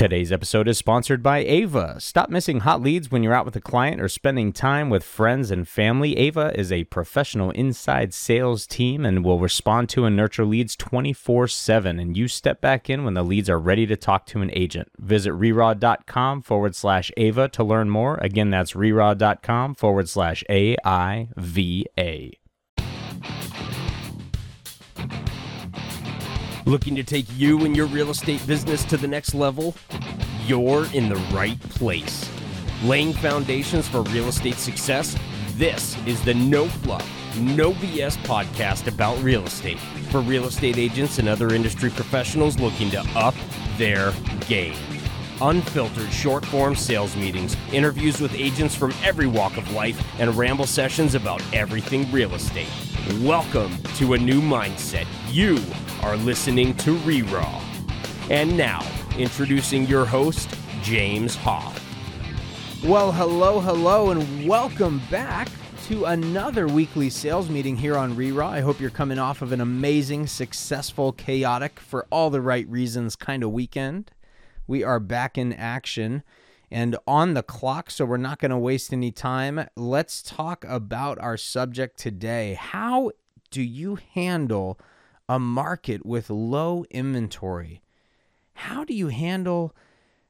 Today's episode is sponsored by Aiva. Stop missing hot leads when you're out with a client or spending time with friends and family. Aiva is a professional inside sales team and will respond to and nurture leads 24 7. And you step back in when the leads are ready to talk to an agent. Visit reraw.com forward slash Aiva to learn more. Again, that's reraw.com forward slash A I V A. Looking to take you and your real estate business to the next level? You're in the right place. Laying foundations for real estate success? This is the No Fluff, No BS podcast about real estate for real estate agents and other industry professionals looking to up their game. Unfiltered short form sales meetings, interviews with agents from every walk of life, and ramble sessions about everything real estate. Welcome to a new mindset. You are listening to Reraw. And now, introducing your host, James Hoff. Well, hello, hello, and welcome back to another weekly sales meeting here on Reraw. I hope you're coming off of an amazing, successful, chaotic, for all the right reasons kind of weekend. We are back in action and on the clock, so we're not going to waste any time. Let's talk about our subject today. How do you handle a market with low inventory. How do you handle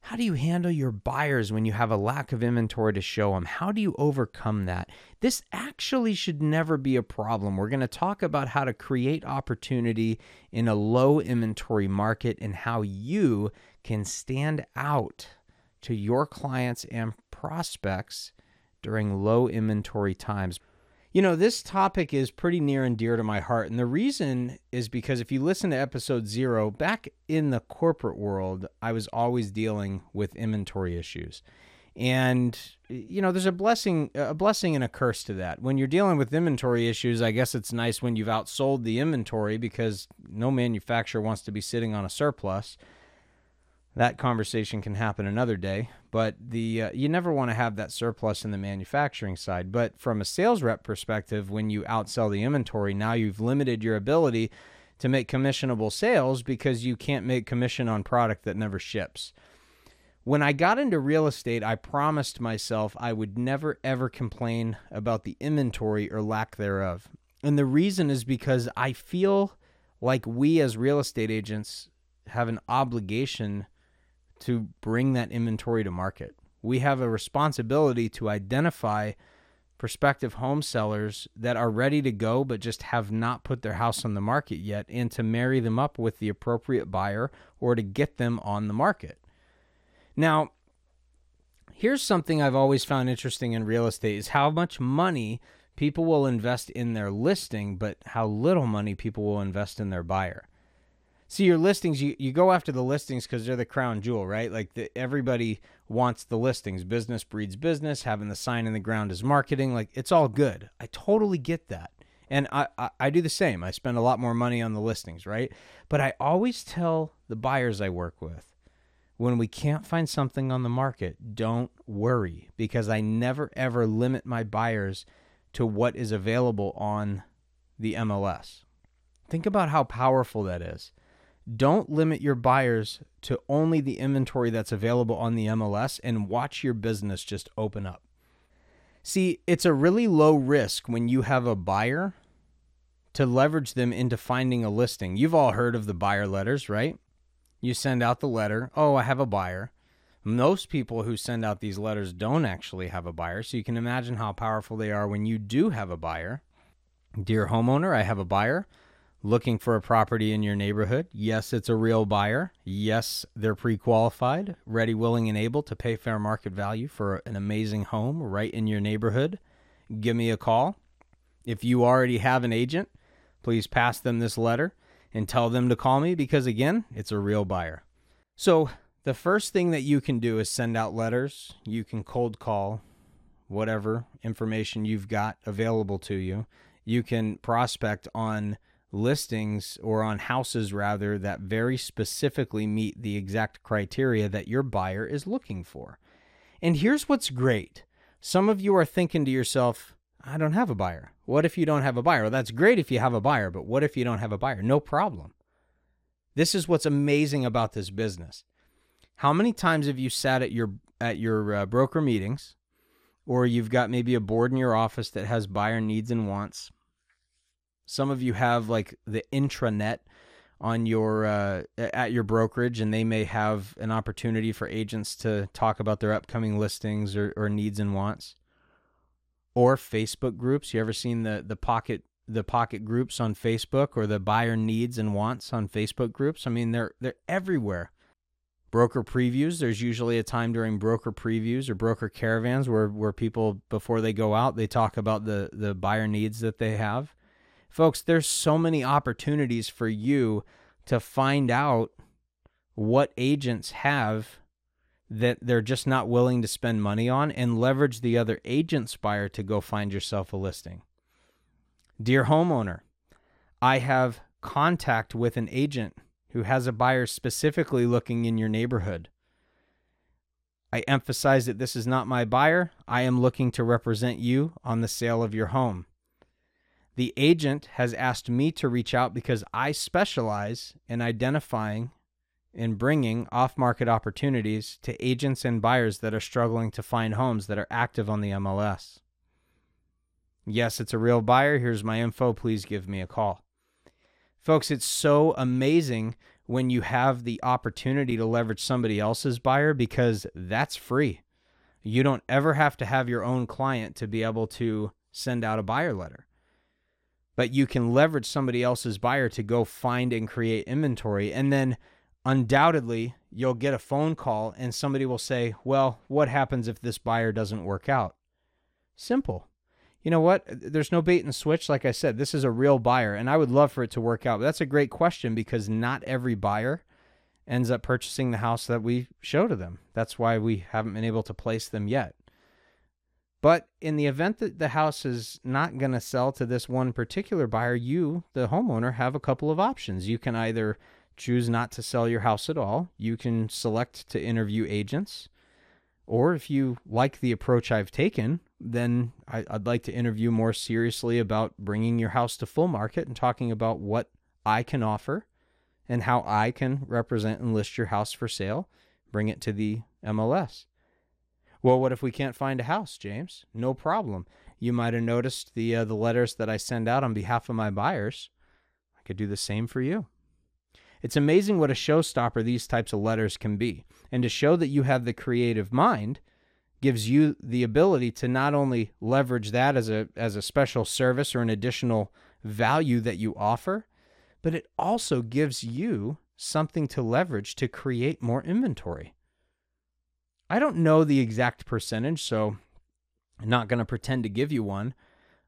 how do you handle your buyers when you have a lack of inventory to show them? How do you overcome that? This actually should never be a problem. We're going to talk about how to create opportunity in a low inventory market and how you can stand out to your clients and prospects during low inventory times. You know, this topic is pretty near and dear to my heart. And the reason is because if you listen to episode zero, back in the corporate world, I was always dealing with inventory issues. And you know, there's a blessing a blessing and a curse to that. When you're dealing with inventory issues, I guess it's nice when you've outsold the inventory because no manufacturer wants to be sitting on a surplus that conversation can happen another day but the uh, you never want to have that surplus in the manufacturing side but from a sales rep perspective when you outsell the inventory now you've limited your ability to make commissionable sales because you can't make commission on product that never ships when I got into real estate, I promised myself I would never ever complain about the inventory or lack thereof. And the reason is because I feel like we as real estate agents have an obligation to bring that inventory to market. We have a responsibility to identify prospective home sellers that are ready to go but just have not put their house on the market yet and to marry them up with the appropriate buyer or to get them on the market. Now, here's something I've always found interesting in real estate is how much money people will invest in their listing but how little money people will invest in their buyer see your listings you, you go after the listings because they're the crown jewel right? Like the, everybody wants the listings. Business breeds business. Having the sign in the ground is marketing. Like it's all good. I totally get that. And I, I, I do the same. I spend a lot more money on the listings right? But i always tell the buyers i work with when we can't find something on the market don't worry because i never ever limit my buyers to what is available on the mls think about how powerful that is don't limit your buyers to only the inventory that's available on the MLS and watch your business just open up. See, it's a really low risk when you have a buyer to leverage them into finding a listing. You've all heard of the buyer letters, right? You send out the letter, oh, I have a buyer. Most people who send out these letters don't actually have a buyer, so you can imagine how powerful they are when you do have a buyer. Dear homeowner, I have a buyer looking for a property in your neighborhood. Yes, it's a real buyer. Yes, they're pre qualified, ready, willing, and able to pay fair market value for an amazing home right in your neighborhood. Give me a call. If you already have an agent, please pass them this letter and tell them to call me because, again, it's a real buyer. So, the first thing that you can do is send out letters. You can cold call whatever information you've got available to you. You can prospect on listings or on houses rather that very specifically meet the exact criteria that your buyer is looking for. And here's what's great. Some of you are thinking to yourself, I don't have a buyer. What if you don't have a buyer? Well, that's great if you have a buyer, but what if you don't have a buyer? No problem. This is what's amazing about this business. How many times have you sat at your at your uh, broker meetings or you've got maybe a board in your office that has buyer needs and wants? Some of you have like the intranet on your uh, at your brokerage and they may have an opportunity for agents to talk about their upcoming listings or, or needs and wants. Or facebook groups. You ever seen the the pocket the pocket groups on facebook or the buyer needs and wants on facebook groups? I mean they're they're everywhere. Broker previews. There's usually a time during broker previews or broker caravans where where people before they go out they talk about the the buyer needs that they have Folks, there's so many opportunities for you to find out what agents have that they're just not willing to spend money on and leverage the other agent's buyer to go find yourself a listing. Dear homeowner, I have contact with an agent who has a buyer specifically looking in your neighborhood. I emphasize that this is not my buyer. I am looking to represent you on the sale of your home. The agent has asked me to reach out because I specialize in identifying and bringing off market opportunities to agents and buyers that are struggling to find homes that are active on the MLS. Yes, it's a real buyer. Here's my info. Please give me a call. Folks, it's so amazing when you have the opportunity to leverage somebody else's buyer because that's free. You don't ever have to have your own client to be able to send out a buyer letter but you can leverage somebody else's buyer to go find and create inventory. And then undoubtedly, you'll get a phone call and somebody will say, Well, what happens if this buyer doesn't work out? Simple. You know what? There's no bait and switch. Like I said, this is a real buyer, and I would love for it to work out. But that's a great question because not every buyer ends up purchasing the house that we show to them. That's why we haven't been able to place them yet. But in the event that the house is not going to sell to this one particular buyer, you, the homeowner, have a couple of options. You can either choose not to sell your house at all, you can select to interview agents, or if you like the approach I've taken, then I, would like to interview more seriously about bringing your house to full market and talking about what I can offer and how I can represent and list your house for sale, bring it to the MLS. Well, what if we can't find a house, James? No problem. You might have noticed the uh, the letters that I send out on behalf of my buyers. I could do the same for you. It's amazing what a showstopper these types of letters can be. And to show that you have the creative mind gives you the ability to not only leverage that as a as a special service or an additional value that you offer, but it also gives you something to leverage to create more inventory. I don't know the exact percentage, so I'm not going to pretend to give you one.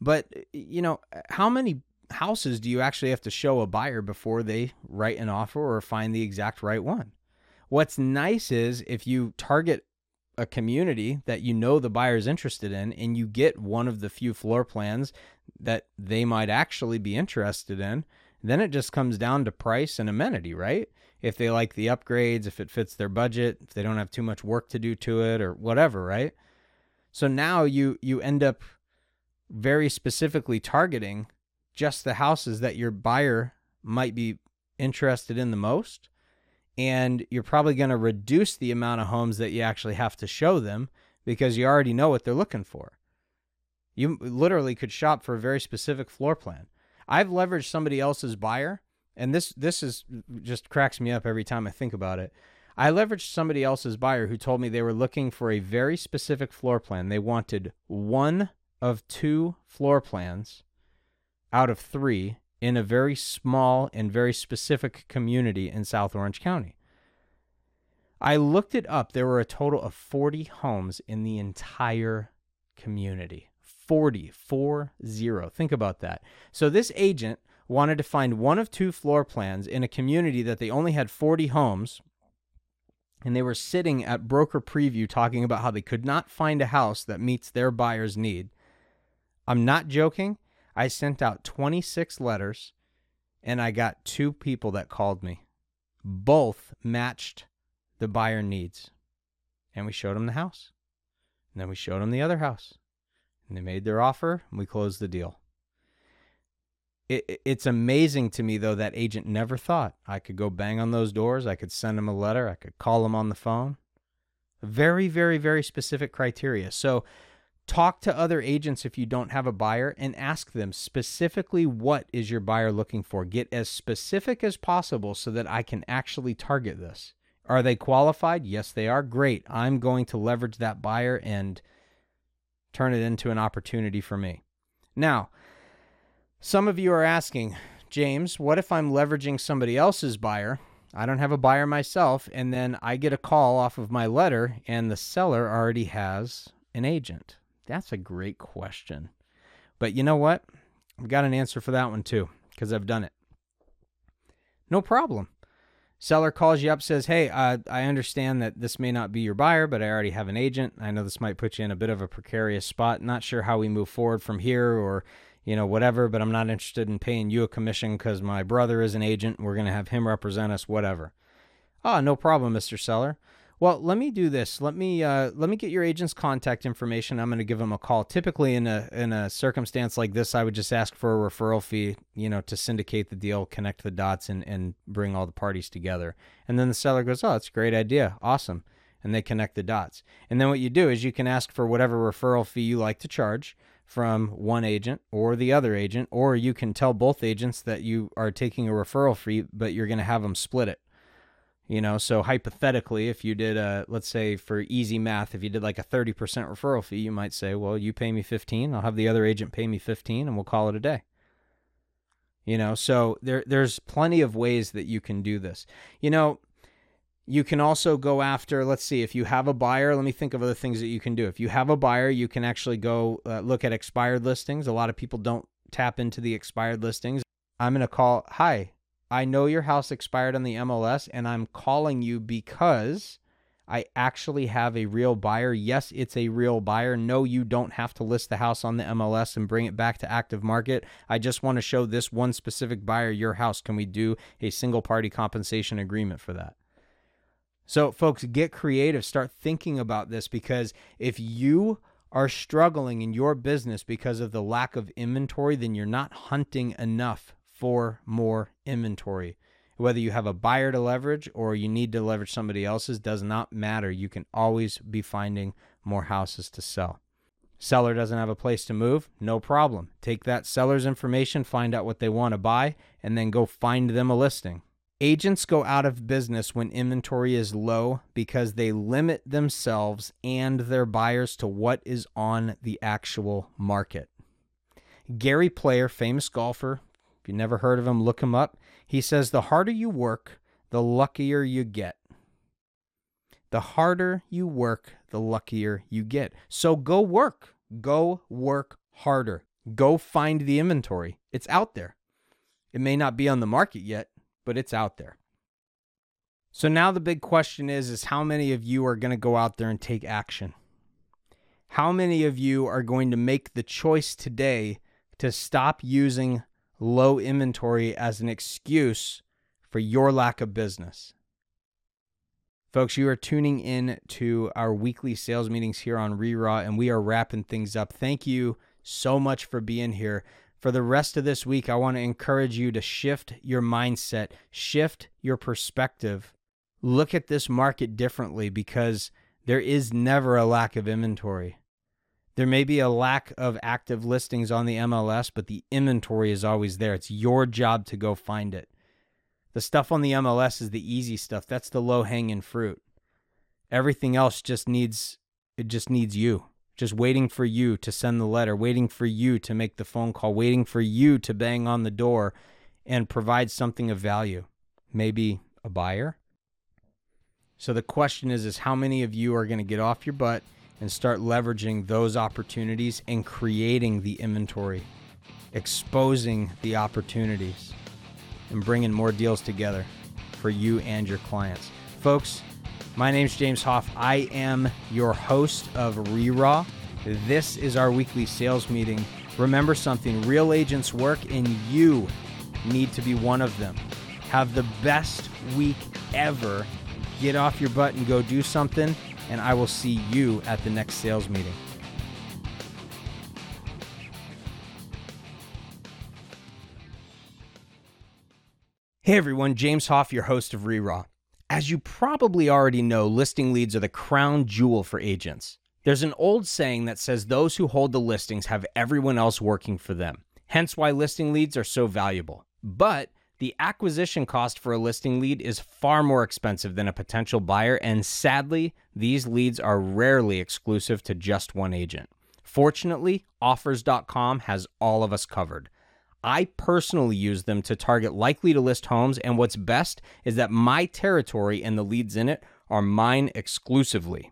But, you know, how many houses do you actually have to show a buyer before they write an offer or find the exact right one? What's nice is if you target a community that you know the buyer is interested in and you get one of the few floor plans that they might actually be interested in, then it just comes down to price and amenity, right? if they like the upgrades, if it fits their budget, if they don't have too much work to do to it or whatever, right? So now you you end up very specifically targeting just the houses that your buyer might be interested in the most and you're probably going to reduce the amount of homes that you actually have to show them because you already know what they're looking for. You literally could shop for a very specific floor plan. I've leveraged somebody else's buyer and this this is just cracks me up every time I think about it. I leveraged somebody else's buyer who told me they were looking for a very specific floor plan. They wanted one of two floor plans out of three in a very small and very specific community in South Orange County. I looked it up. There were a total of 40 homes in the entire community. 40, 4 0. Think about that. So this agent wanted to find one of two floor plans in a community that they only had 40 homes and they were sitting at broker preview talking about how they could not find a house that meets their buyer's need. I'm not joking. I sent out 26 letters and I got two people that called me. Both matched the buyer needs. And we showed them the house. And then we showed them the other house. And they made their offer and we closed the deal it, it's amazing to me though that agent never thought I could go bang on those doors, I could send him a letter, I could call him on the phone. Very, very, very specific criteria. So talk to other agents if you don't have a buyer and ask them specifically what is your buyer looking for. Get as specific as possible so that I can actually target this. Are they qualified? Yes, they are. Great. I'm going to leverage that buyer and turn it into an opportunity for me. Now, some of you are asking, James, what if I'm leveraging somebody else's buyer? I don't have a buyer myself, and then I get a call off of my letter, and the seller already has an agent. That's a great question. But you know what? I've got an answer for that one too, because I've done it. No problem. Seller calls you up, says, Hey, I understand that this may not be your buyer, but I already have an agent. I know this might put you in a bit of a precarious spot. Not sure how we move forward from here or, you know, whatever, but I'm not interested in paying you a commission because my brother is an agent. We're going to have him represent us, whatever. Ah, oh, no problem, Mr. Seller. Well, let me do this. Let me uh, let me get your agent's contact information. I'm going to give them a call. Typically, in a in a circumstance like this, I would just ask for a referral fee, you know, to syndicate the deal, connect the dots, and and bring all the parties together. And then the seller goes, "Oh, that's a great idea, awesome," and they connect the dots. And then what you do is you can ask for whatever referral fee you like to charge from one agent or the other agent, or you can tell both agents that you are taking a referral fee, but you're going to have them split it. You know, so hypothetically, if you did a, let's say for easy math, if you did like a 30% referral fee, you might say, well, you pay me 15, I'll have the other agent pay me 15 and we'll call it a day. You know, so there there's plenty of ways that you can do this. You know, you can also go after, let's see, if you have a buyer, let me think of other things that you can do. If you have a buyer, you can actually go uh, look at expired listings. A lot of people don't tap into the expired listings. I'm going to call, hi, I know your house expired on the MLS and I'm calling you because I actually have a real buyer. Yes, it's a real buyer. No, you don't have to list the house on the MLS and bring it back to active market. I just want to show this one specific buyer your house. Can we do a single party compensation agreement for that? So, folks, get creative. Start thinking about this because if you are struggling in your business because of the lack of inventory, then you're not hunting enough for more inventory. Whether you have a buyer to leverage or you need to leverage somebody else's does not matter. You can always be finding more houses to sell. Seller doesn't have a place to move? No problem. Take that seller's information, find out what they want to buy, and then go find them a listing. Agents go out of business when inventory is low because they limit themselves and their buyers to what is on the actual market. Gary Player, famous golfer, if you never heard of him, look him up. He says the harder you work, the luckier you get. The harder you work, the luckier you get. So go work. Go work harder. Go find the inventory. It's out there. It may not be on the market yet, but it's out there. So now the big question is is how many of you are going to go out there and take action? How many of you are going to make the choice today to stop using low inventory as an excuse for your lack of business. Folks, you are tuning in to our weekly sales meetings here on ReRaw, and we are wrapping things up. Thank you so much for being here. For the rest of this week, I want to encourage you to shift your mindset, shift your perspective, look at this market differently because there is never a lack of inventory. There may be a lack of active listings on the MLS, but the inventory is always there. It's your job to go find it. The stuff on the MLS is the easy stuff. That's the low-hanging fruit. Everything else just needs it just needs you. Just waiting for you to send the letter, waiting for you to make the phone call, waiting for you to bang on the door and provide something of value. Maybe a buyer. So the question is is how many of you are going to get off your butt and start leveraging those opportunities and creating the inventory, exposing the opportunities, and bringing more deals together for you and your clients. Folks, my name's James Hoff. I am your host of ReRaw. This is our weekly sales meeting. Remember something real agents work, and you need to be one of them. Have the best week ever. Get off your butt and go do something and I will see you at the next sales meeting. Hey everyone, James Hoff, your host of ReRaw. As you probably already know, listing leads are the crown jewel for agents. There's an old saying that says those who hold the listings have everyone else working for them, hence why listing leads are so valuable. But the acquisition cost for a listing lead is far more expensive than a potential buyer, and sadly, these leads are rarely exclusive to just one agent. Fortunately, offrs.com has all of us covered. I personally use them to target likely to list homes, and what's best is that my territory and the leads in it are mine exclusively.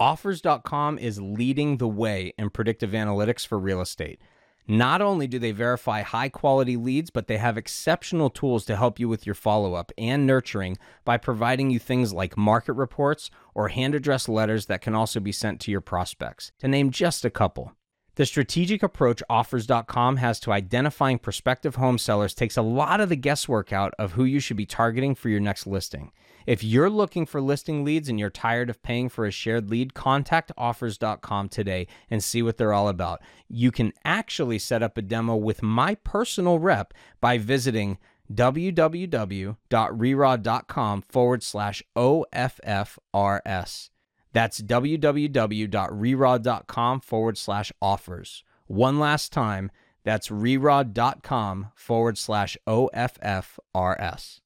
Offrs.com is leading the way in predictive analytics for real estate. Not only do they verify high quality leads, but they have exceptional tools to help you with your follow up and nurturing by providing you things like market reports or hand addressed letters that can also be sent to your prospects, to name just a couple. The strategic approach offrs.com has to identifying prospective home sellers takes a lot of the guesswork out of who you should be targeting for your next listing. If you're looking for listing leads and you're tired of paying for a shared lead, contact offrs.com today and see what they're all about. You can actually set up a demo with my personal rep by visiting www.reraw.com forward slash OFFRS. That's www.reraw.com forward slash offers. One last time, that's reraw.com forward slash OFFRS.